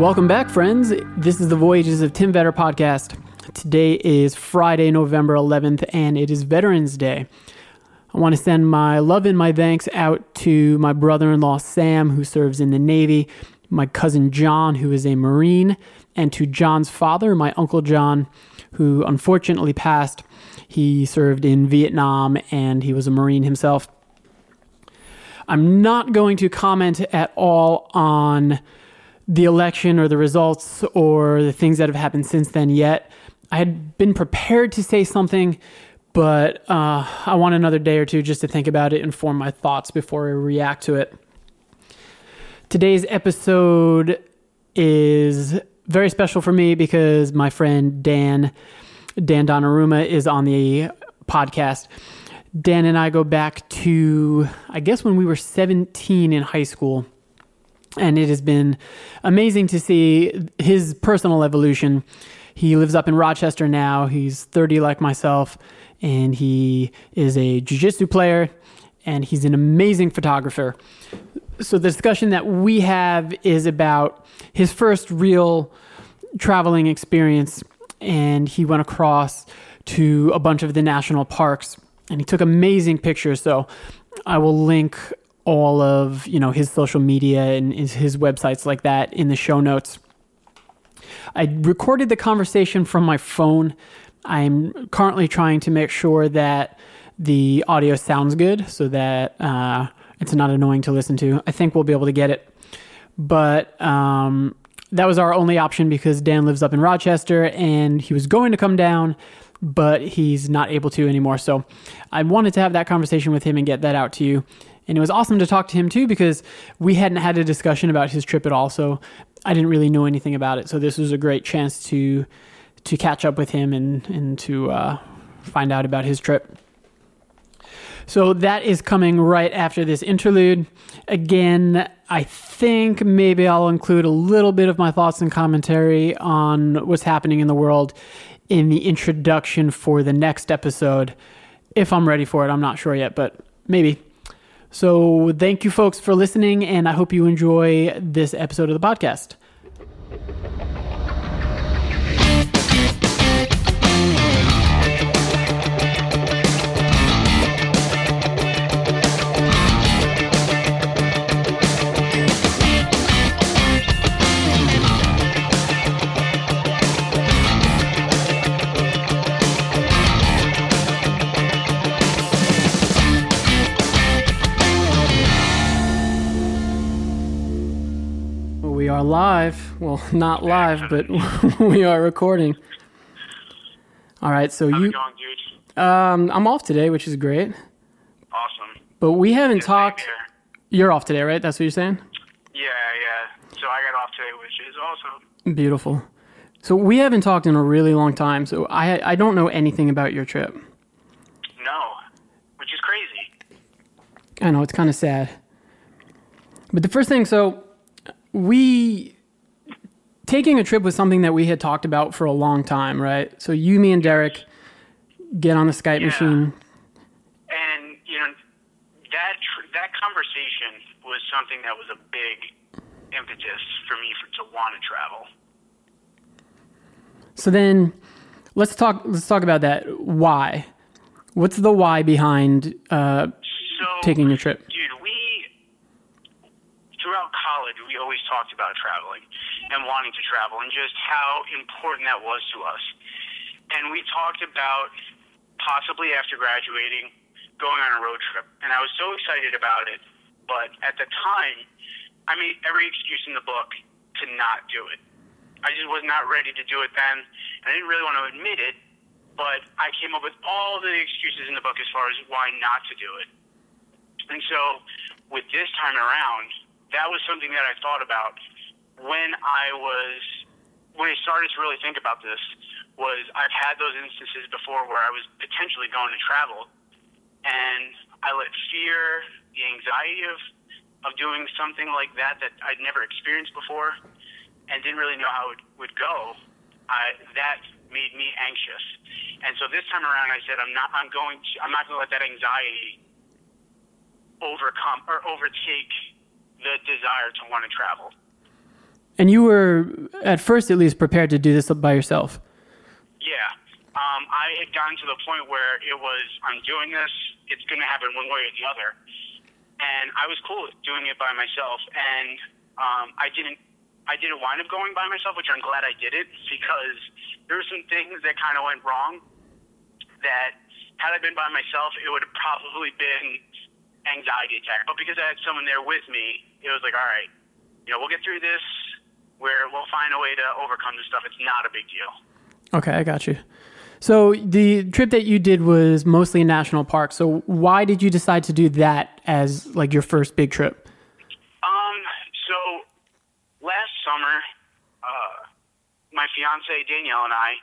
Welcome back, friends. This is the Voyages of Tim Vetter podcast. Today is Friday, November 11th, and it is Veterans Day. I want to send my love and my thanks out to my brother in law, Sam, who serves in the Navy, my cousin John, who is a Marine, and to John's father, my Uncle John, who unfortunately passed. He served in Vietnam and he was a Marine himself. I'm not going to comment at all on the election or the results or the things that have happened since then yet. I had been prepared to say something, but uh, I want another day or two just to think about it and form my thoughts before I react to it. Today's episode is very special for me because my friend Dan, Dan Donnarumma, is on the podcast. Dan and I go back to, I guess, when we were 17 in high school. And it has been amazing to see his personal evolution. He lives up in Rochester now. He's 30 like myself, and he is a jiu jitsu player, and he's an amazing photographer. So, the discussion that we have is about his first real traveling experience, and he went across to a bunch of the national parks and he took amazing pictures. So I will link all of you know his social media and his, his websites like that in the show notes. I recorded the conversation from my phone. I'm currently trying to make sure that the audio sounds good so that uh, it's not annoying to listen to. I think we'll be able to get it. But um, that was our only option because Dan lives up in Rochester and he was going to come down but he's not able to anymore. So I wanted to have that conversation with him and get that out to you. And it was awesome to talk to him too because we hadn't had a discussion about his trip at all. So I didn't really know anything about it. So this was a great chance to to catch up with him and and to uh, find out about his trip. So that is coming right after this interlude. Again, I think maybe I'll include a little bit of my thoughts and commentary on what's happening in the world in the introduction for the next episode. If I'm ready for it, I'm not sure yet, but maybe. So, thank you folks for listening, and I hope you enjoy this episode of the podcast. Are live. Well, not live, but we are recording. All right, so How's you going, dude? um I'm off today, which is great. Awesome. But we haven't talked. You're off today, right? That's what you're saying? Yeah, yeah. So I got off today, which is awesome. Beautiful. So we haven't talked in a really long time, so I I don't know anything about your trip. No, which is crazy. I know it's kind of sad. But the first thing, so we taking a trip was something that we had talked about for a long time, right? So you, me, and Derek get on the Skype Yeah. machine. And you know that tr- that conversation was something that was a big impetus for me for, to want to travel. So then, let's talk. Let's talk about that. Why? What's the why behind uh, So taking your trip? dude, we throughout we always talked about traveling and wanting to travel and just how important that was to us. And we talked about possibly after graduating going on a road trip. And I was so excited about it, but at the time I made every excuse in the book to not do it. I just was not ready to do it then. And I didn't really want to admit it, but I came up with all the excuses in the book as far as why not to do it. And so, with this time around, that was something that I thought about when I was when I started to really think about this. Was I've had those instances before where I was potentially going to travel, and I let fear, the anxiety of of doing something like that that I'd never experienced before, and didn't really know how it would go. I, that made me anxious, and so this time around, I said I'm not. I'm going. To, I'm not going to let that anxiety overcome or overtake the desire to want to travel. And you were, at first at least, prepared to do this by yourself. Yeah. Um, I had gotten to the point where it was, I'm doing this, it's going to happen one way or the other. And I was cool with doing it by myself. And um, I didn't I didn't wind up going by myself, which I'm glad I did it because there were some things that kind of went wrong that had I been by myself, it would have probably been anxiety attack. But because I had someone there with me, it was like, all right, you know, we'll get through this. Where we'll find a way to overcome this stuff. It's not a big deal. Okay, I got you. So the trip that you did was mostly in national parks. So why did you decide to do that as like your first big trip? Um, so last summer, uh, my fiance Danielle and I,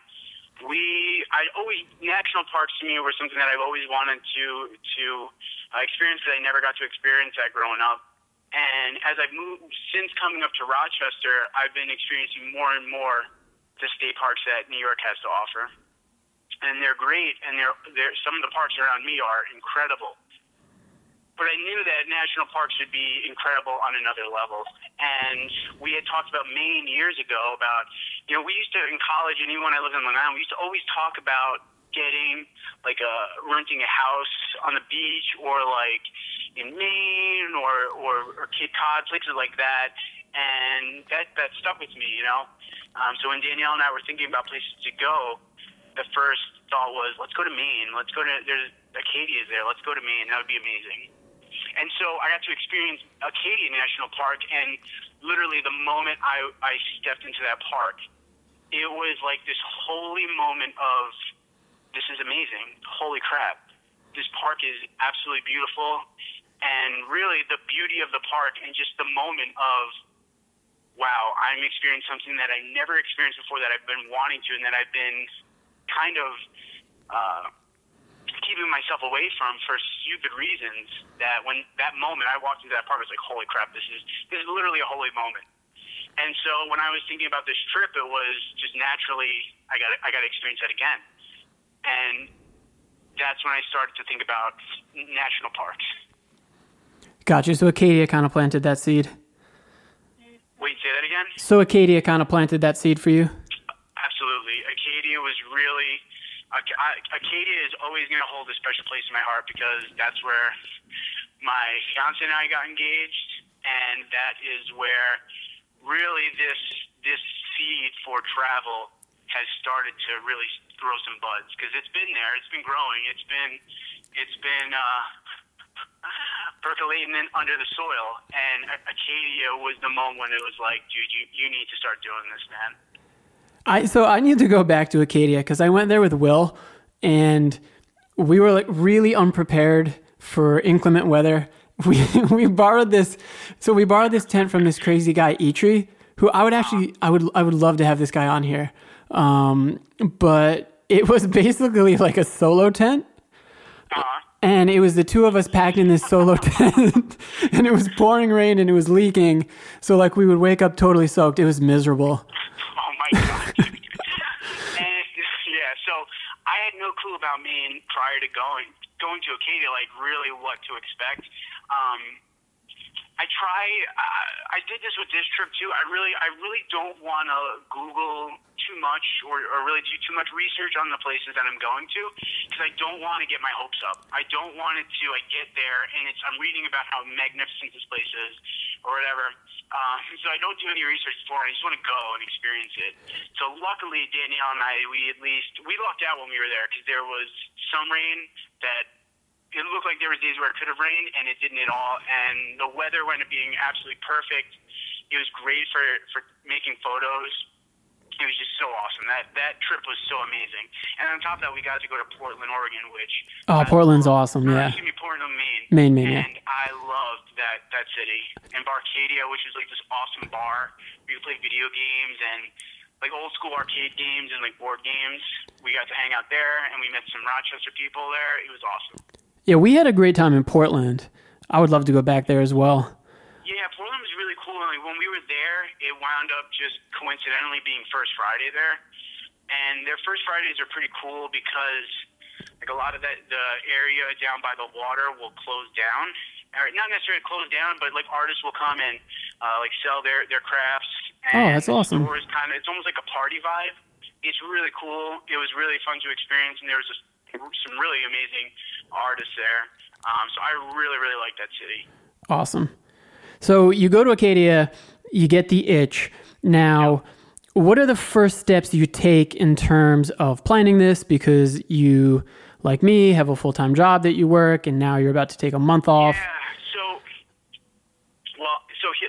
we I always national parks to me were something that I've always wanted to to uh, experience that I never got to experience that growing up. And as I've moved since coming up to Rochester, I've been experiencing more and more the state parks that New York has to offer. And they're great, and they're, they're some of the parks around me are incredible. But I knew that national parks should be incredible on another level. And we had talked about Maine years ago about, you know, we used to in college, and even when I lived in Long Island, we used to always talk about getting like a renting a house on the beach or like in Maine or, or, or Cape Cod, places like that. And that, that stuck with me, you know? Um, so when Danielle and I were thinking about places to go, the first thought was, let's go to Maine. Let's go to, there's Acadia is there. Let's go to Maine. That would be amazing. And so I got to experience Acadia National Park, and literally the moment I, I stepped into that park, it was like this holy moment of, this is amazing. Holy crap. This park is absolutely beautiful and really the beauty of the park and just the moment of wow i'm experiencing something that i never experienced before that i've been wanting to and that i've been kind of uh, keeping myself away from for stupid reasons that when that moment i walked into that park I was like holy crap this is this is literally a holy moment and so when i was thinking about this trip it was just naturally i got i got to experience that again and that's when i started to think about national parks Gotcha. So Acadia kind of planted that seed. Wait, say that again? So Acadia kind of planted that seed for you? Absolutely. Acadia was really. Acadia is always going to hold a special place in my heart because that's where my fiance and I got engaged, and that is where really this this seed for travel has started to really throw some buds because it's been there, it's been growing, it's been it's been uh, percolating in under the soil. And Acadia was the moment when it was like, dude, you, you need to start doing this, man. I so I need to go back to Acadia because I went there with Will, and we were like really unprepared for inclement weather. We we borrowed this, so we borrowed this tent from this crazy guy Etri, who I would actually I would I would love to have this guy on here, um, but it was basically like a solo tent. Uh-huh. And it was the two of us packed in this solo tent and it was pouring rain and it was leaking. So like we would wake up totally soaked. It was miserable. Oh my god and yeah so i had no clue about maine prior to going going to acadia like really what to expect. Um I try. Uh, I did this with this trip too. I really, I really don't want to Google too much or, or really do too much research on the places that I'm going to because I don't want to get my hopes up. I don't want it to. I get there and it's. I'm reading about how magnificent this place is or whatever. Uh, so I don't do any research before. I just want to go and experience it. So luckily, Danielle and I, we at least we lucked out when we were there because there was some rain that it looked like there was days where it could have rained and it didn't at all. And the weather wound up being absolutely perfect. It was great for for making photos. It was just so awesome. That that trip was so amazing. And on top of that, we got to go to Portland, Oregon, which oh, Portland's awesome. Yeah. Excuse me, Portland, Maine. Maine, Maine. And yeah. I loved that that city. And Barcadia, which is like this awesome bar where you play video games and like old school arcade games and like board games. We got to hang out there, and we met some Rochester people there. It was awesome. Yeah, we had a great time in Portland. I would love to go back there as well. Yeah, Portland was really cool. Like when we were there, it wound up just coincidentally being First Friday there, and their First Fridays are pretty cool because like a lot of that the area down by the water will close down, or not necessarily close down, but like artists will come and uh, like sell their their crafts. Oh, that's awesome. Kind of it's almost like a party vibe. It's really cool. It was really fun to experience, and there was just some really amazing artists there. Um, so I really really like that city. Awesome. So you go to Acadia, you get the itch. Now, what are the first steps you take in terms of planning this? Because you, like me, have a full time job that you work, and now you're about to take a month off. Yeah. So, well, so he,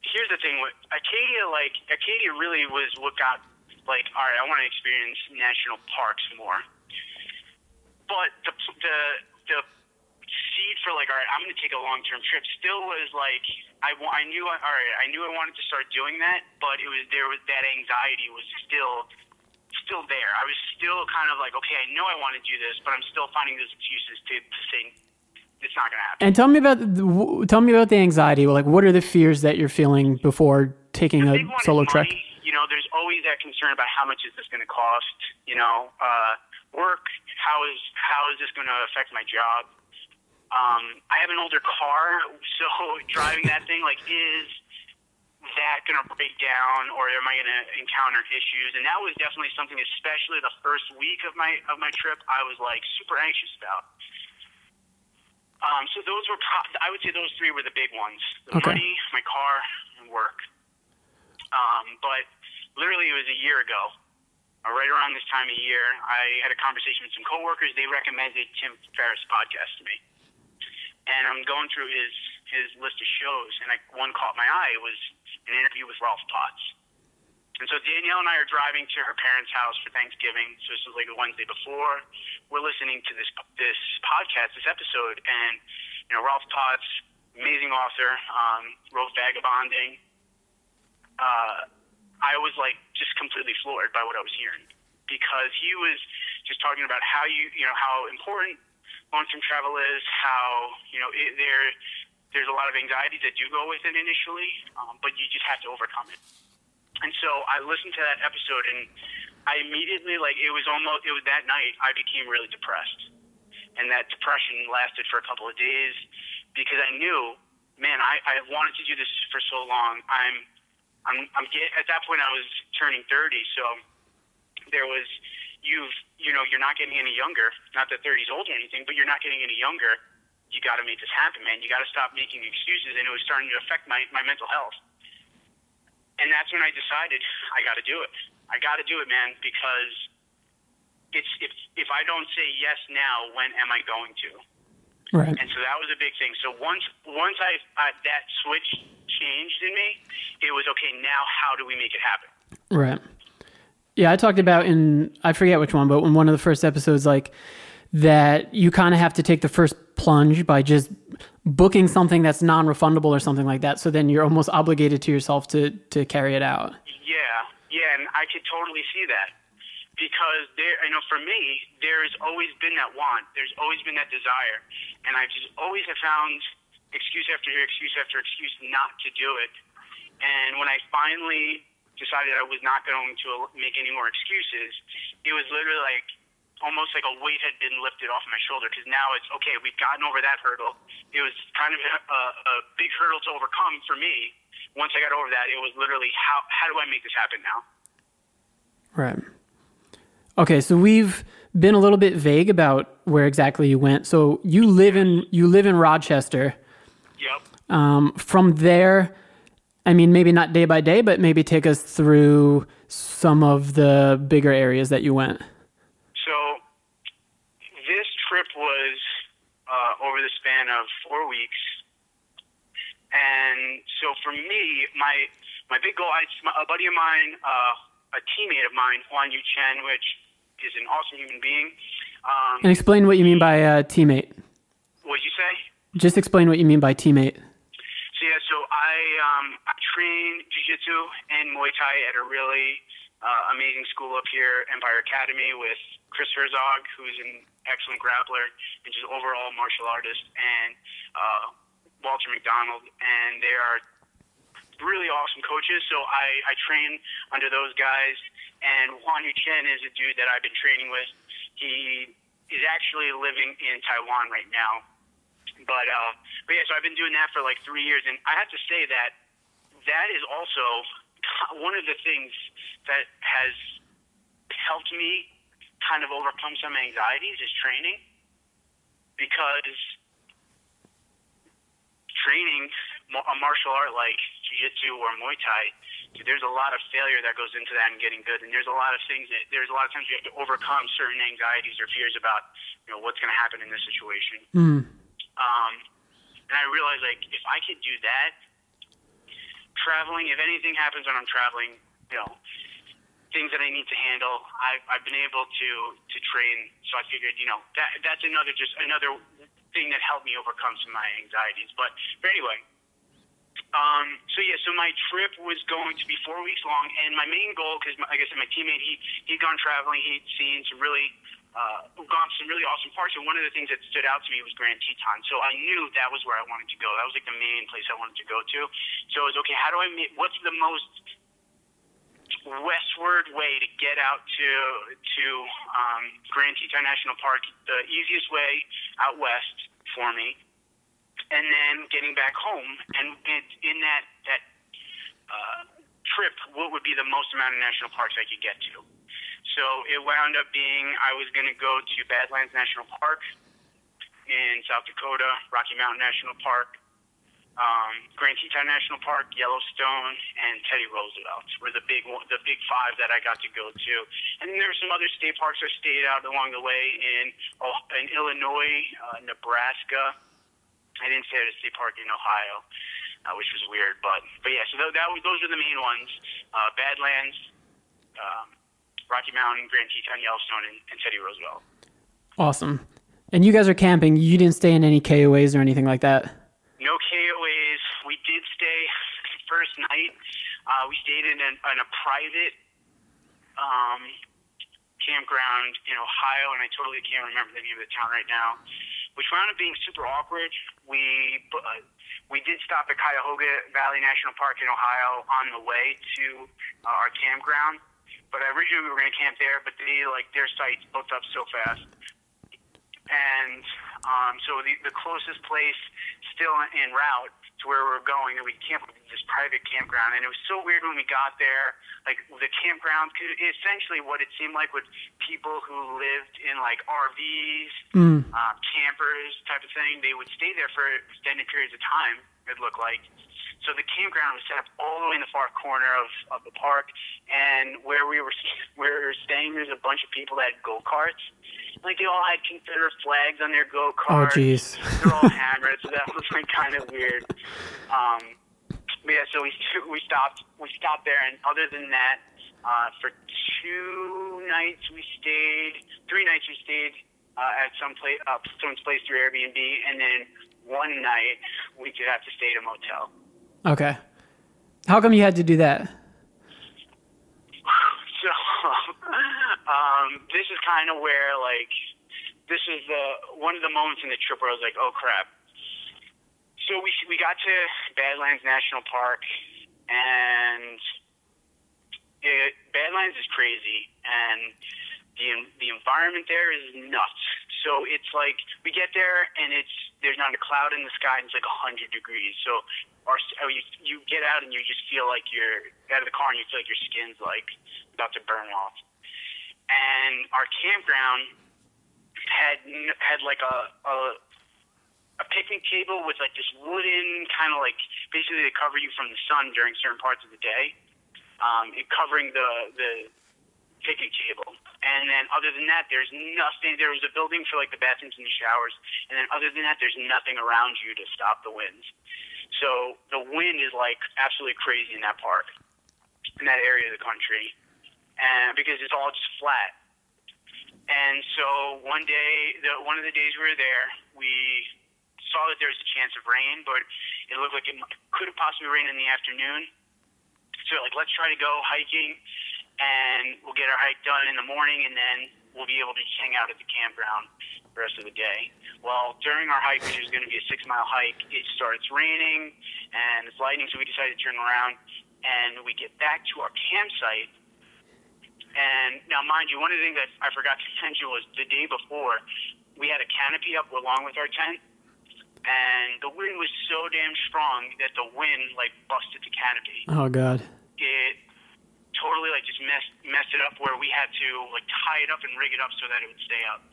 here's the thing with Acadia. Like Acadia really was what got like, all right, I want to experience national parks more. But the the the seed for like, all right, I'm going to take a long term trip. Still was like, I I knew I, all right, I knew I wanted to start doing that, but it was there was that anxiety was still still there. I was still kind of like, okay, I know I want to do this, but I'm still finding those excuses to, to say it's not going to happen. And tell me about the, tell me about the anxiety. Like, what are the fears that you're feeling before taking a solo trek? You know, there's always that concern about how much is this going to cost. You know, uh, work. How is how is this going to affect my job? Um, I have an older car, so driving that thing like is that going to break down, or am I going to encounter issues? And that was definitely something, especially the first week of my of my trip, I was like super anxious about. Um, so those were, pro- I would say, those three were the big ones: the Okay. money, my car, and work. Um, but literally, it was a year ago, right around this time of year, I had a conversation with some coworkers. They recommended Tim Ferriss podcast to me, and I'm going through his his list of shows, and I, one caught my eye. It was an interview with Rolf Potts. And so Danielle and I are driving to her parents' house for Thanksgiving. So this was like the Wednesday before. We're listening to this this podcast, this episode, and you know Rolf Potts, amazing author, um, wrote Vagabonding. Uh, I was like just completely floored by what I was hearing because he was just talking about how you you know how important long-term travel is, how you know it, there there's a lot of anxieties that do go with it initially, um, but you just have to overcome it. And so I listened to that episode, and I immediately like it was almost it was that night I became really depressed, and that depression lasted for a couple of days because I knew, man, I I wanted to do this for so long. I'm I'm I'm get, at that point I was turning 30, so there was you've you know you're not getting any younger. Not that 30 is old or anything, but you're not getting any younger. You got to make this happen, man. You got to stop making excuses, and it was starting to affect my my mental health. And that's when I decided I got to do it. I got to do it, man, because it's if if I don't say yes now, when am I going to? Right. And so that was a big thing. So once once I, I that switch changed in me, it was okay. Now how do we make it happen? Right. Yeah, I talked about in I forget which one, but in one of the first episodes, like that you kind of have to take the first plunge by just booking something that's non-refundable or something like that. So then you're almost obligated to yourself to to carry it out. Yeah, yeah, and I could totally see that because there, you know, for me, there has always been that want. There's always been that desire, and I just always have found excuse after excuse after excuse not to do it. And when I finally decided I was not going to make any more excuses, it was literally like almost like a weight had been lifted off my shoulder because now it's okay. We've gotten over that hurdle. It was kind of a, a big hurdle to overcome for me. Once I got over that, it was literally how how do I make this happen now? Right. Okay, so we've been a little bit vague about where exactly you went. So you live in you live in Rochester. Yep. Um, from there, I mean, maybe not day by day, but maybe take us through some of the bigger areas that you went. So this trip was uh, over the span of four weeks, and so for me, my my big goal, I, a buddy of mine, uh, a teammate of mine, Juan Yu Chen, which is an awesome human being. Um, And explain what you mean by uh, teammate. what'd you say? Just explain what you mean by teammate. So yeah, so I um, I train jiu-jitsu and Muay Thai at a really uh, amazing school up here, Empire Academy, with Chris Herzog, who's an excellent grappler and just overall martial artist, and uh, Walter McDonald, and they are really awesome coaches. So I, I train under those guys, and Juan Yu Chen is a dude that I've been training with. He is actually living in Taiwan right now But uh, but yeah, so I've been doing that for like three years, and I have to say that that is also one of the things that has helped me kind of overcome some anxieties is training because training a martial art like jiu-jitsu or Muay Thai, there's a lot of failure that goes into that and getting good. And there's a lot of things that there's a lot of times you have to overcome certain anxieties or fears about, you know, what's going to happen in this situation. Mm. Um, and I realized like if I could do that, traveling, if anything happens when I'm traveling, you know, things that I need to handle, I've, I've been able to to train. So I figured, you know, that that's another just another thing that helped me overcome some of my anxieties. But but anyway, um, so yeah, so my trip was going to be four weeks long, and my main goal, because like I said, my teammate he he'd gone traveling, he'd seen some really uh, gone some really awesome parts, and one of the things that stood out to me was Grand Teton. So I knew that was where I wanted to go. That was like the main place I wanted to go to. So it was okay. How do I make? What's the most westward way to get out to to um, Grand Teton National Park, the easiest way out west for me, and then getting back home. And in that that uh, trip, what would be the most amount of national parks I could get to? So it wound up being I was going to go to Badlands National Park in South Dakota, Rocky Mountain National Park, um, Grand Teton National Park, Yellowstone, and Teddy Roosevelt were the big the big five that I got to go to. And there were some other state parks I stayed out along the way in oh, in Illinois, uh, Nebraska. I didn't stay at a state park in Ohio, uh, which was weird, but but yeah. So th- that was, those are the main ones: uh, Badlands, um, Rocky Mountain, Grand Teton, Yellowstone, and, and Teddy Roosevelt. Awesome. And you guys are camping. You didn't stay in any KOAs or anything like that. No KOAs. We did stay first night. Uh, we stayed in, an, in a private um, campground in Ohio, and I totally can't remember the name of the town right now, which wound up being super awkward. We uh, we did stop at Cuyahoga Valley National Park in Ohio on the way to uh, our campground, but originally we were going to camp there, but they like their sites booked up so fast, and um, so the, the closest place still en route to where we were going, and we camped at this private campground. And it was so weird when we got there. Like the campground, essentially what it seemed like was people who lived in like RVs, mm. uh, campers type of thing. They would stay there for extended periods of time. It looked like. So the campground was set up all the way in the far corner of, of the park, and where we were where we were staying, there's a bunch of people that had go karts like they all had Confederate flags on their go karts. Oh, jeez. They're all hammered, so that was like kind of weird. Um, but yeah, so we we stopped we stopped there, and other than that, uh, for two nights we stayed, three nights we stayed uh, at some place, uh, someone's place through Airbnb, and then one night we did have to stay at a motel. Okay. How come you had to do that? So um, this is kind of where like this is the one of the moments in the trip where I was like, oh crap. So we we got to Badlands National Park, and it, Badlands is crazy, and the the environment there is nuts. So it's like we get there and it's there's not a cloud in the sky and it's like hundred degrees. So our oh, you you get out and you just feel like you're out of the car and you feel like your skin's like about to burn off. And our campground had had like a a, a picnic table with like this wooden kind of like basically they cover you from the sun during certain parts of the day, um, and covering the the picnic table. And then other than that, there's nothing. There was a building for like the bathrooms and the showers, and then other than that, there's nothing around you to stop the winds. So the wind is like absolutely crazy in that park, in that area of the country, and because it's all just flat. And so one day, the, one of the days we were there, we saw that there was a chance of rain, but it looked like it could have possibly rained in the afternoon. So like, let's try to go hiking and we'll get our hike done in the morning, and then we'll be able to hang out at the campground the rest of the day. Well, during our hike, which was going to be a six mile hike, it starts raining and it's lightning, so we decided to turn around and we get back to our campsite. And now, mind you, one of the things that I forgot to mention was the day before, we had a canopy up along with our tent. and the wind was so damn strong that the wind like busted the canopy. Oh God. It totally like just messed messed it up where we had to like tie it up and rig it up so that it would stay up.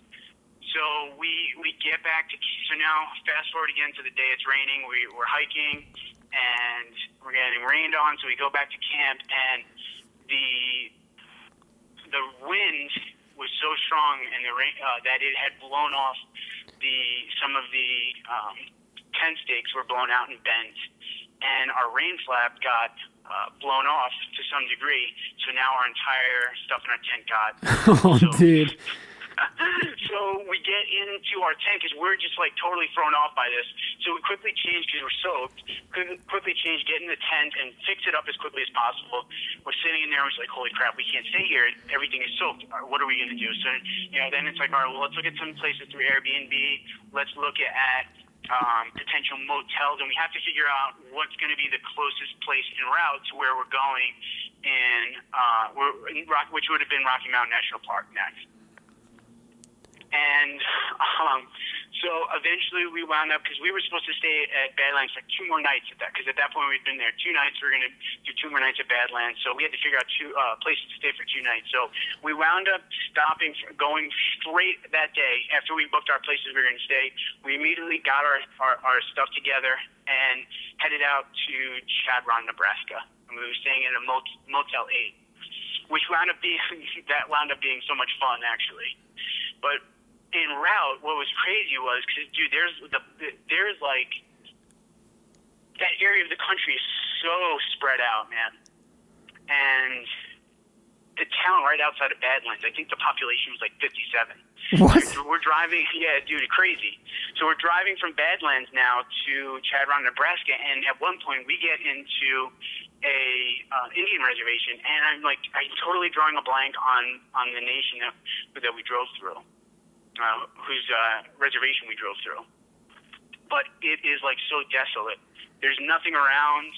So we we get back to so now fast forward again to the day it's raining. We we're hiking and we're getting rained on. So we go back to camp and the the wind was so strong and the rain uh, that it had blown off the some of the um, tent stakes were blown out and bent, and our rain flap got uh, blown off to some degree. So now our entire stuff in our tent got. oh, so, dude. so we get into our tent because we're just like totally thrown off by this. So we quickly change because we're soaked. Quickly, change, get in the tent, and fix it up as quickly as possible. We're sitting in there. And we're like, holy crap, we can't stay here. Everything is soaked. What are we gonna do? So you know, then it's like, all right, well, let's look at some places through Airbnb. Let's look at um, potential motels, and we have to figure out what's going to be the closest place en route to where we're going in, uh, we're in Rock, which would have been Rocky Mountain National Park next. And um, so eventually we wound up because we were supposed to stay at Badlands like two more nights at that because at that point we'd been there two nights. We were to do two more nights at Badlands, so we had to figure out two uh, places to stay for two nights. So we wound up stopping, going straight that day after we booked our places we were to stay. We immediately got our, our our stuff together and headed out to Chadron, Nebraska. And we were staying in a mot- Motel Eight, which wound up being that wound up being so much fun actually, but en route, what was crazy was because dude, there's the there's like that area of the country is so spread out, man, and the town right outside of Badlands, I think the population was like 57. What? We're driving, yeah, dude, crazy. So we're driving from Badlands now to Chadron, Nebraska, and at one point we get into a uh, Indian reservation, and I'm like, I'm totally drawing a blank on on the nation that that we drove through uh, whose uh, reservation we drove through. But it is like so desolate. There's nothing around,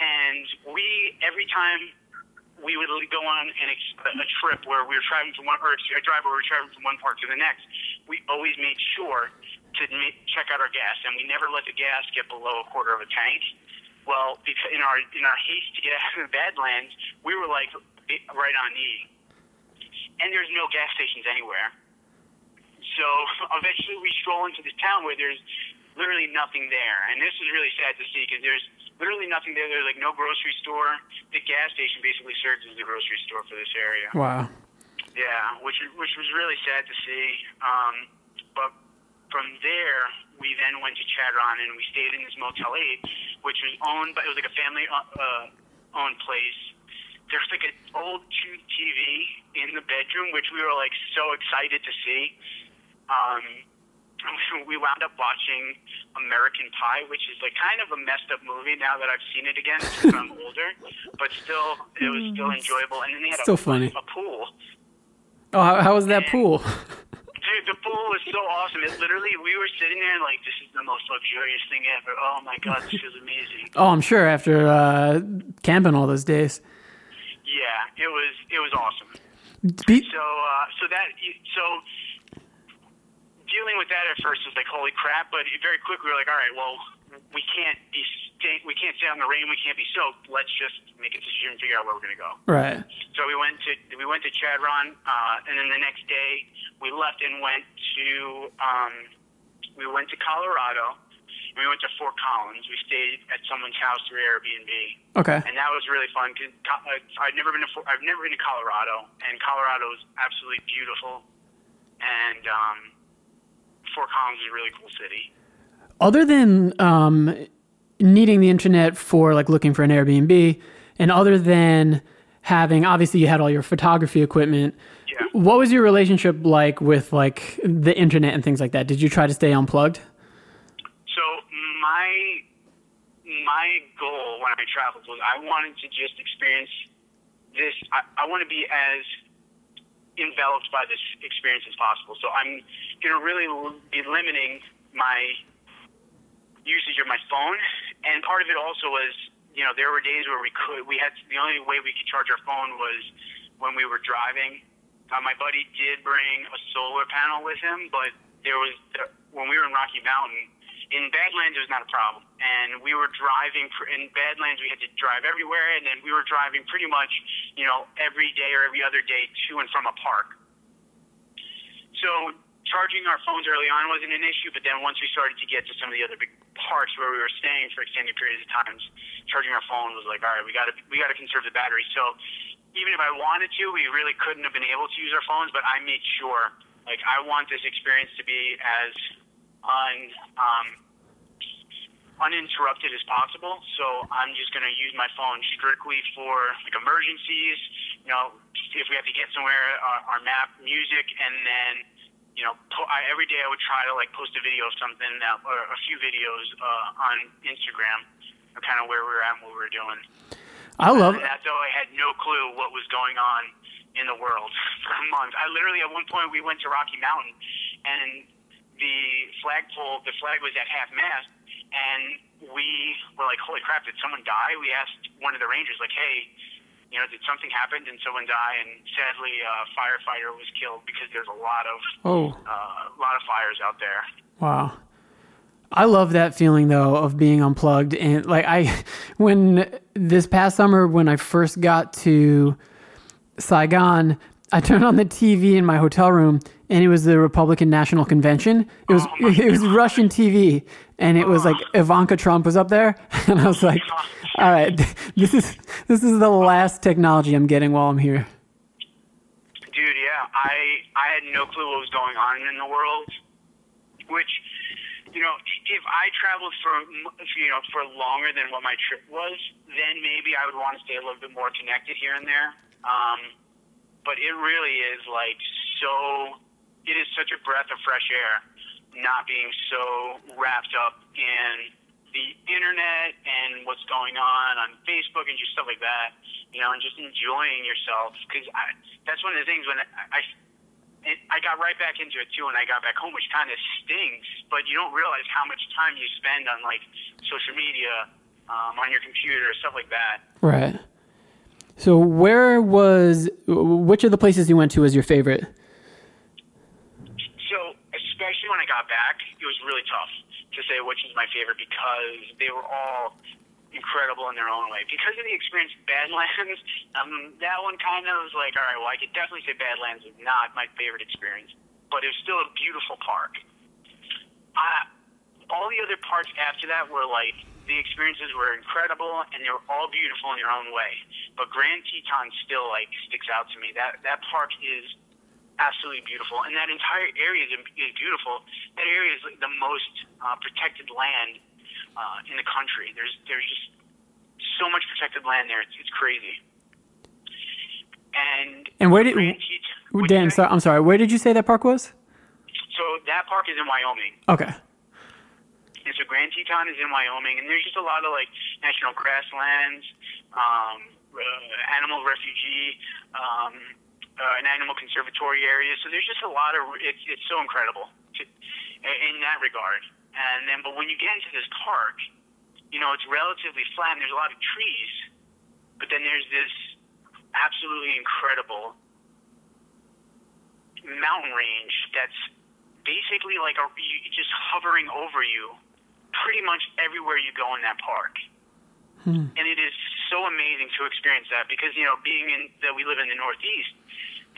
and we every time we would go on an ex- a trip where we were traveling from one or a drive where we were traveling from one park to the next. We always made sure to ma- check out our gas, and we never let the gas get below a quarter of a tank. Well, in our in our haste to get out of the Badlands, we were like right on E, and there's no gas stations anywhere. So eventually we stroll into this town where there's literally nothing there. And this is really sad to see because there's literally nothing there. There's like no grocery store. The gas station basically serves as the grocery store for this area. Wow. Yeah, which which was really sad to see. Um, but from there, we then went to Chadron and we stayed in this Motel 8, which was owned by, it was like a family uh, owned place. There's like an old tube TV in the bedroom, which we were like so excited to see um, we wound up watching American Pie, which is like kind of a messed up movie now that I've seen it again since I'm older, but still, it was still enjoyable. And then they had Still a, funny. a pool. Oh, how, how was that pool? Dude, the pool was so awesome. It literally, we were sitting there like, this is the most luxurious thing ever. Oh my god, this is amazing. Oh, I'm sure after uh, camping all those days. Yeah, it was it was awesome. Be- So uh, so that so dealing with that at first was like holy crap, but very quickly we were like, all right, well we can't be stay, we can't stay on the rain, we can't be soaked. Let's just make a decision and figure out where we're gonna go. right. So we went to we went to Chadron, uh, and then the next day we left and went to um, we went to Colorado. We went to Fort Collins. We stayed at someone's house through Airbnb, Okay. and that was really fun because I've never been to Fort, I've never been to Colorado, and Colorado is absolutely beautiful, and um, Fort Collins is a really cool city. Other than um, needing the internet for like looking for an Airbnb, and other than having obviously you had all your photography equipment. Yeah. What was your relationship like with like the internet and things like that? Did you try to stay unplugged? So my my goal when I traveled was I wanted to just experience this. I, I want to be as enveloped by this experience as possible. So I'm going to really be limiting my usage of my phone, and part of it also was, you know, there were days where we could, we had the only way we could charge our phone was when we were driving. Uh, my buddy did bring a solar panel with him, but there was when we were in Rocky Mountain, In Badlands, it was not a problem, and we were driving for, in Badlands. We had to drive everywhere, and then we were driving pretty much, you know, every day or every other day to and from a park. So charging our phones early on wasn't an issue, but then once we started to get to some of the other big parks where we were staying for extended periods of times, charging our phone was like, all right, we got to we got to conserve the battery. So even if I wanted to, we really couldn't have been able to use our phones. But I made sure, like, I want this experience to be as un um, uninterrupted as possible. So I'm just going to use my phone strictly for like emergencies. You know, if we have to get somewhere, our, our map, music, and then you know, po- I, every day I would try to like post a video of something that, or a few videos uh, on Instagram, of kind of where we were at and what we were doing. I love And that's though I had no clue what was going on in the world for a month. I literally, at one point, we went to Rocky Mountain, and the flagpole, the flag was at half mast, and we were like, "Holy crap! Did someone die?" We asked one of the rangers, like, "Hey, you know, did something happen? Did someone die?" And sadly, a firefighter was killed because there's a lot of Oh, uh, a lot of fires out there. wow. I love that feeling though of being unplugged and like I when this past summer when I first got to Saigon, I turned on the TV in my hotel room and it was the Republican National Convention. It was Oh it was Russian TV and it was like Ivanka Trump was up there and I was like, all right, this is this is the last technology I'm getting while I'm here. Dude, yeah, I I had no clue what was going on in the world. Which, you know, if I traveled for you know for longer than what my trip was, then maybe I would want to stay a little bit more connected here and there. Um, but it really is like so. It is such a breath of fresh air, not being so wrapped up in the internet and what's going on on Facebook and just stuff like that, you know, and just enjoying yourself. Because that's one of the things when I, I I got right back into it too when I got back home, which kind of stings. But you don't realize how much time you spend on like social media, um, on your computer, stuff like that. Right. So where was which of the places you went to was your favorite? When I got back, it was really tough to say which is my favorite because they were all incredible in their own way. Because of the experience Badlands, um, that one kind of was like, all right, well, I could definitely say Badlands is not my favorite experience, but it was still a beautiful park. Uh, all the other parks after that were like, the experiences were incredible and they were all beautiful in their own way. But Grand Teton still like sticks out to me. That that park is absolutely beautiful, and that entire area is, is beautiful. That area is like the most uh, protected land uh, in the country. There's there's just so much protected land there. It's, it's crazy. And And where did Grand Teton, what'd you Dan? Sorry, I'm sorry. Where did you say that park was? So that park is in Wyoming. Okay. And so Grand Teton is in Wyoming, and there's just a lot of like national grasslands, um, uh, animal refugee, um, uh, an animal conservatory area. So there's just a lot of it's it's so incredible to, in that regard. And then, but when you get into this park, you know it's relatively flat. and There's a lot of trees, but then there's this absolutely incredible mountain range that's basically like a, you, just hovering over you pretty much everywhere you go in that park. And it is so amazing to experience that because, you know, being in that we live in the Northeast,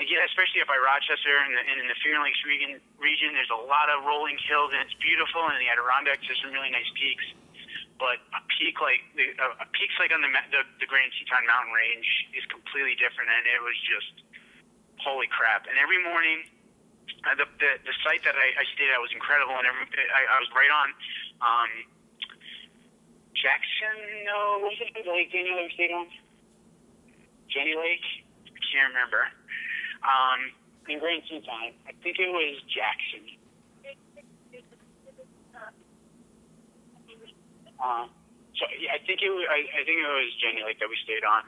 yeah, especially up by Rochester and, the, and in the Finger Lakes region, region, there's a lot of rolling hills and it's beautiful. And in the Adirondacks, there's some really nice peaks. But a peak like the, a, peaks like on the, the the Grand Teton Mountain Range is completely different, and it was just holy crap. And every morning, uh, the, the the site that I, I stayed at was incredible, and every, I, I was right on um, Jackson. No, was it the lake Daniel ever stayed on? Jenny Lake. I can't remember. Um, in Grand Teton, I think it was Jackson. Uh, so yeah, I think it was, I, I think it was Jenny Lake that we stayed on.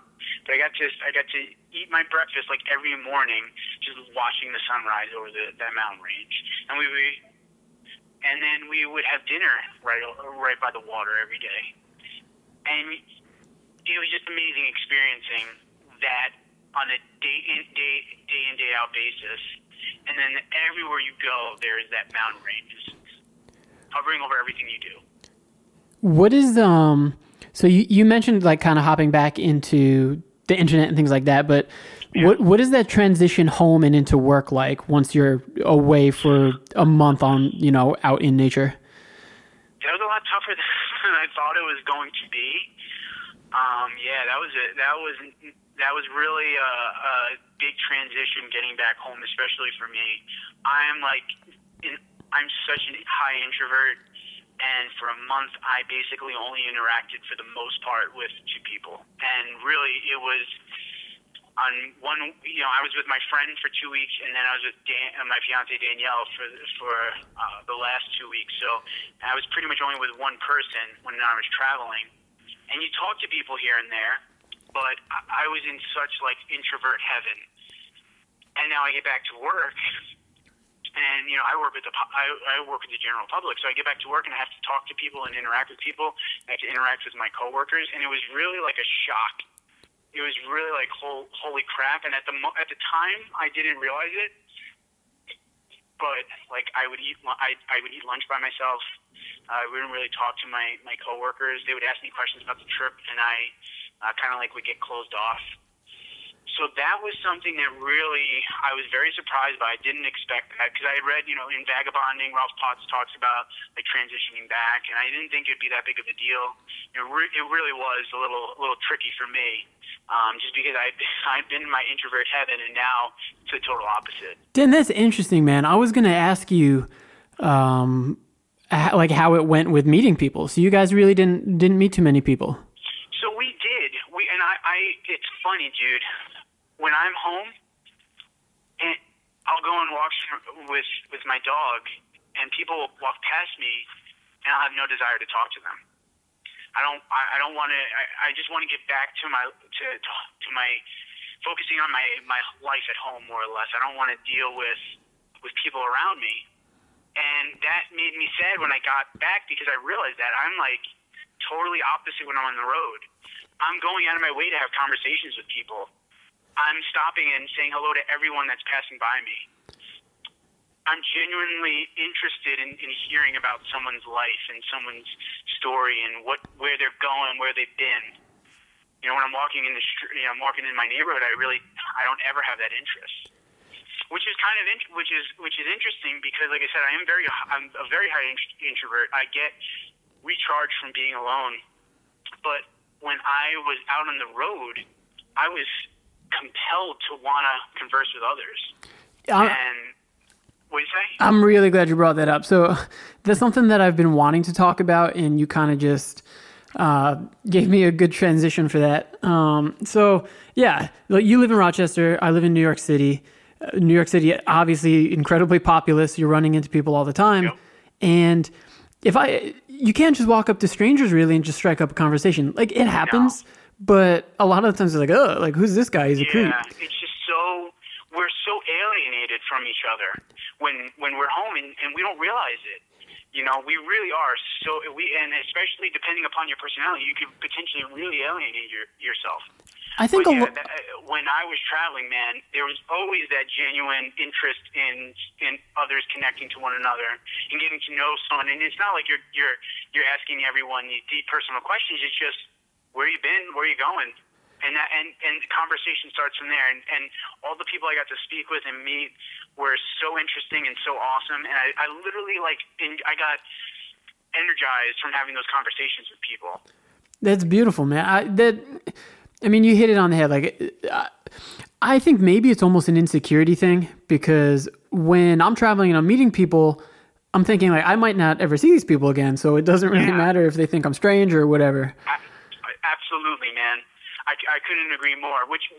But I got to I got to eat my breakfast like every morning, just watching the sunrise over the that mountain range, and we would, and then we would have dinner right right by the water every day, and it was just amazing experiencing that on a day in day day in day out basis, and then everywhere you go there is that mountain range. It's hovering over everything you do. What is um? So you you mentioned like kind of hopping back into the internet and things like that, but Yeah. what what is that transition home and into work like once you're away for a month on you know out in nature? That was a lot tougher than I thought it was going to be. Um, yeah, that was a, that was that was really a, a big transition getting back home, especially for me. I'm like, in, I'm such a high introvert, and for a month, I basically only interacted for the most part with two people, and really, it was on one. You know, I was with my friend for two weeks, and then I was with Dan, uh, my fiance Danielle for for uh, the last two weeks. So I was pretty much only with one person when I was traveling and you talk to people here and there, but I, was in such like introvert heaven. And now I get back to work, and you know I work with the I, I work with the general public, so I get back to work and I have to talk to people and interact with people. I have to interact with my coworkers, and it was really like a shock. It was really like hol- holy crap. And at the at the time, I didn't realize it, but like I would eat I I would eat lunch by myself. I wouldn't really talk to my my coworkers. They would ask me questions about the trip, and I uh, kind of like would get closed off. So that was something that really I was very surprised by. I didn't expect that because I had read, you know, in Vagabonding, Rolf Potts talks about like transitioning back, and I didn't think it'd be that big of a deal. It, re- it really was a little a little tricky for me, um, just because I I've been in my introvert heaven, and now it's the total opposite. Dan, that's interesting, man. I was gonna ask you, um, h- like how it went with meeting people. So you guys really didn't didn't meet too many people. So we did. We and I, I it's funny, dude. When I'm home and I'll go on walks with with my dog and people will walk past me and I'll have no desire to talk to them. I don't I, I don't want to I, I just want to get back to my to to my focusing on my my life at home more or less. I don't want to deal with with people around me. And that made me sad when I got back because I realized that I'm like totally opposite when I'm on the road. I'm going out of my way to have conversations with people. I'm stopping and saying hello to everyone that's passing by me. I'm genuinely interested in, in hearing about someone's life and someone's story and what where they're going, where they've been. You know, when I'm walking in the street, you know, I'm walking in my neighborhood, I really I don't ever have that interest which is kind of int- which is which is interesting because, like I said, I am very I'm a very high int- introvert. I get recharged from being alone, but when I was out on the road, I was compelled to want to converse with others. I'm, And what you say? I'm really glad you brought that up. So that's something that I've been wanting to talk about, and you kind of just uh, gave me a good transition for that. Um, so yeah, like you live in Rochester. I live in New York City. Uh, New York City, obviously incredibly populous. You're running into people all the time, Yep. and if I, you can't just walk up to strangers really and just strike up a conversation. Like it happens, but a lot of the times it's like, oh, like who's this guy? He's a creep. Yeah, it's just so we're so alienated from each other when when we're home and, and we don't realize it. You know, we really are so we and especially depending upon your personality, you could potentially really alienate your, yourself. I think a yeah, that, uh, when I was traveling, man, there was always that genuine interest in in others connecting to one another and getting to know someone. And it's not like you're you're you're asking everyone these deep personal questions. It's just where you been, where you going, and that and and the conversation starts from there. And and all the people I got to speak with and meet were so interesting and so awesome. And I, I literally like in, I got energized from having those conversations with people. That's beautiful, man. I, that, I mean, you hit it on the head. Like, I, I think maybe it's almost an insecurity thing because when I'm traveling and I'm meeting people, I'm thinking like I might not ever see these people again, so it doesn't really Yeah. matter if they think I'm strange or whatever. I, absolutely, man. I, I couldn't agree more. Which,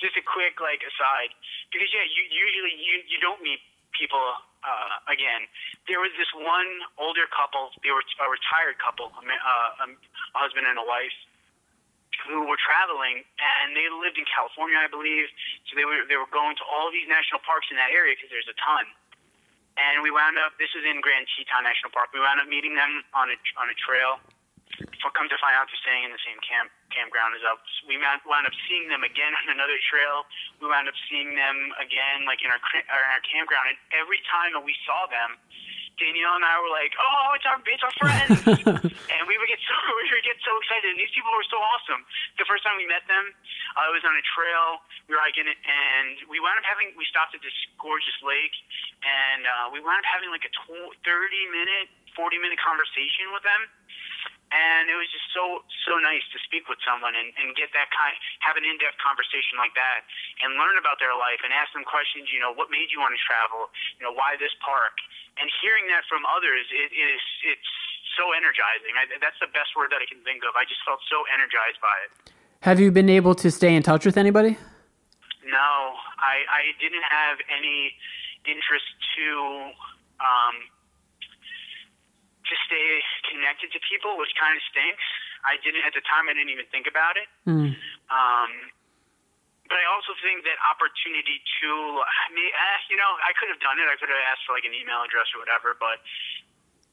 just a quick like aside, because yeah, you usually you you don't meet people uh, again. There was this one older couple. They were a retired couple, uh, a husband and a wife, who were traveling, and they lived in California, I believe. So they were they were going to all these national parks in that area because there's a ton. And we wound up. This was in Grand Teton National Park. We wound up meeting them on a on a trail. For come to find out, they're staying in the same camp campground as us. We wound up seeing them again on another trail. We wound up seeing them again, like in our in our campground. And every time that we saw them, Danielle and I were like, "Oh, it's our it's our friends," and we would get so we would get so excited. And these people were so awesome. The first time we met them, uh, it was on a trail. We were hiking and we wound up having we stopped at this gorgeous lake, and uh, we wound up having like a tw- thirty minute, forty minute conversation with them. And it was just so so nice to speak with someone and, and get that kind have an in depth conversation like that and learn about their life and ask them questions. You know, what made you want to travel? You know, why this park? And hearing that from others, it is it's so energizing. I, that's the best word that I can think of. I just felt so energized by it. Have you been able to stay in touch with anybody? No, I I didn't have any interest to um, to stay connected to people, which kind of stinks. I didn't at the time. I didn't even think about it. Mm. Um, but I also think that opportunity to, I mean, eh, you know, I could have done it. I could have asked for like an email address or whatever, but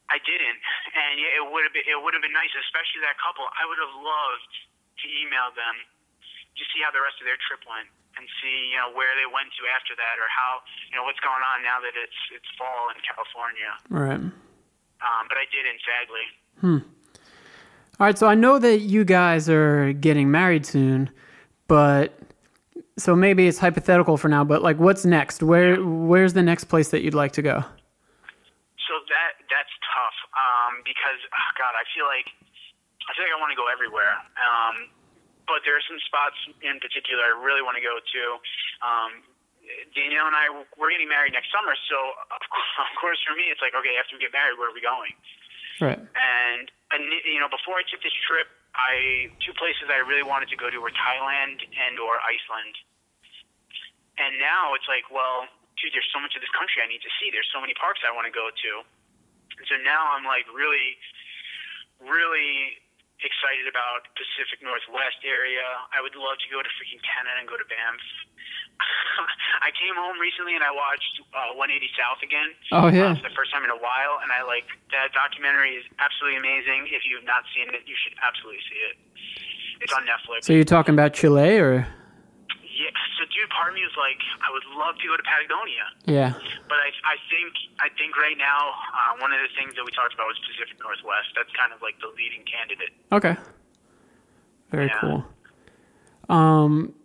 I didn't. And yeah, it would have been, it would have been nice, especially that couple. I would have loved to email them to see how the rest of their trip went and see, you know, where they went to after that or how, you know, what's going on now that it's it's fall in California. Right. Um, but I didn't, sadly. All right, so I know that you guys are getting married soon, but so maybe it's hypothetical for now, but like what's next? Where where's the next place that you'd like to go? So that that's tough um, because oh God, I feel like I feel like I want to go everywhere. Um, but there are some spots in particular I really want to go to. Um, Danielle and I we're getting married next summer, so of course, for me it's like okay, after we get married, where are we going? Right. And, and you know, before I took this trip, I two places I really wanted to go to were Thailand and or Iceland. And now it's like, well, dude, there's so much of this country I need to see. There's so many parks I want to go to. And so now I'm like really, really excited about Pacific Northwest area. I would love to go to freaking Canada and go to Banff. I came home recently and I watched uh, 180 South again. Oh, yeah. Uh, for the first time in a while, and I like that documentary is absolutely amazing. If you've not seen it, you should absolutely see it. It's on Netflix. So you're talking about Chile or yeah. So, dude, part of me was like, I would love to go to Patagonia, yeah. but I, I think, I think right now, uh, one of the things that we talked about was Pacific Northwest. That's kind of like the leading candidate. Okay. Very Yeah. cool. Um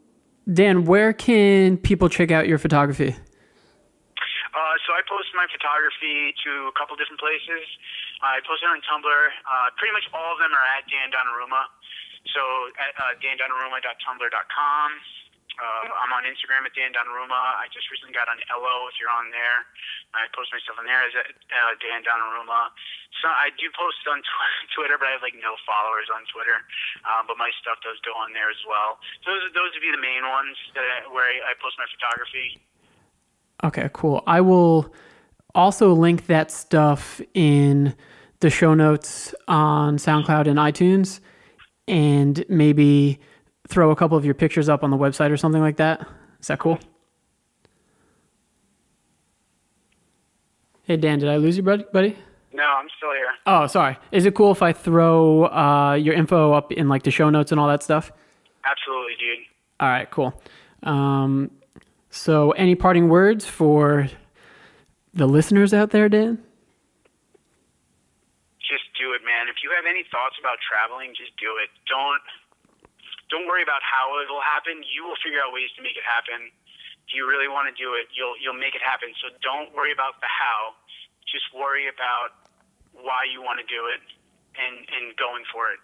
Dan, where can people check out your photography? Uh, so I post my photography to a couple different places. I post it on Tumblr. Uh, pretty much all of them are at Dan Donnarumma. So at uh, dandonnarumma.tumblr.com. Uh, I'm on Instagram at Dan Donnarumma. I just recently got on Ello. If you're on there, I post myself on there as uh, Dan Donnarumma. So I do post on tw- Twitter, but I have like no followers on Twitter. Uh, but my stuff does go on there as well. So those those would be the main ones that I, where I, I post my photography. Okay, cool. I will also link that stuff in the show notes on SoundCloud and iTunes and maybe throw a couple of your pictures up on the website or something like that. Is that cool? Hey Dan, did I lose you, bud- buddy? No, I'm still here. Oh, sorry. Is it cool if I throw uh, your info up in like the show notes and all that stuff? Absolutely, dude. All right, cool. Um, so, any parting words for the listeners out there, Dan? just do it, man. If you have any thoughts about traveling, just do it. Don't don't worry about how it'll happen. You will figure out ways to make it happen. If you really want to do it, you'll you'll make it happen. So don't worry about the how. Just worry about why you want to do it and and going for it.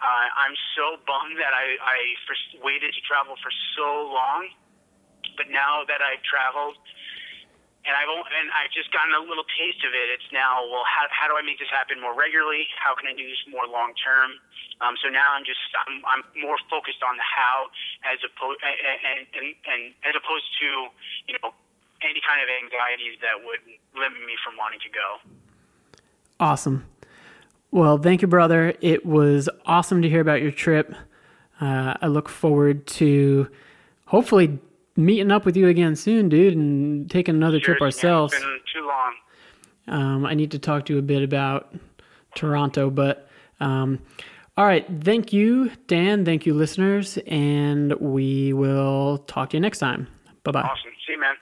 Uh, I'm so bummed that I I first waited to travel for so long, but now that I've traveled and I've and I've just gotten a little taste of it. It's now, well, how how do I make this happen more regularly? How can I do this more long term? Um, so now I'm just I'm, I'm more focused on the how as opposed and, and and as opposed to you know any kind of anxieties that would limit me from wanting to go. Awesome. Well, thank you, brother. It was awesome to hear about your trip. Uh, I look forward to hopefully meeting up with you again soon, dude, and taking another trip man. ourselves. It's been too long. Um, I need to talk to you a bit about Toronto, but um, all right. Thank you, Dan. Thank you, listeners, and we will talk to you next time. Bye bye. Awesome. See you, man.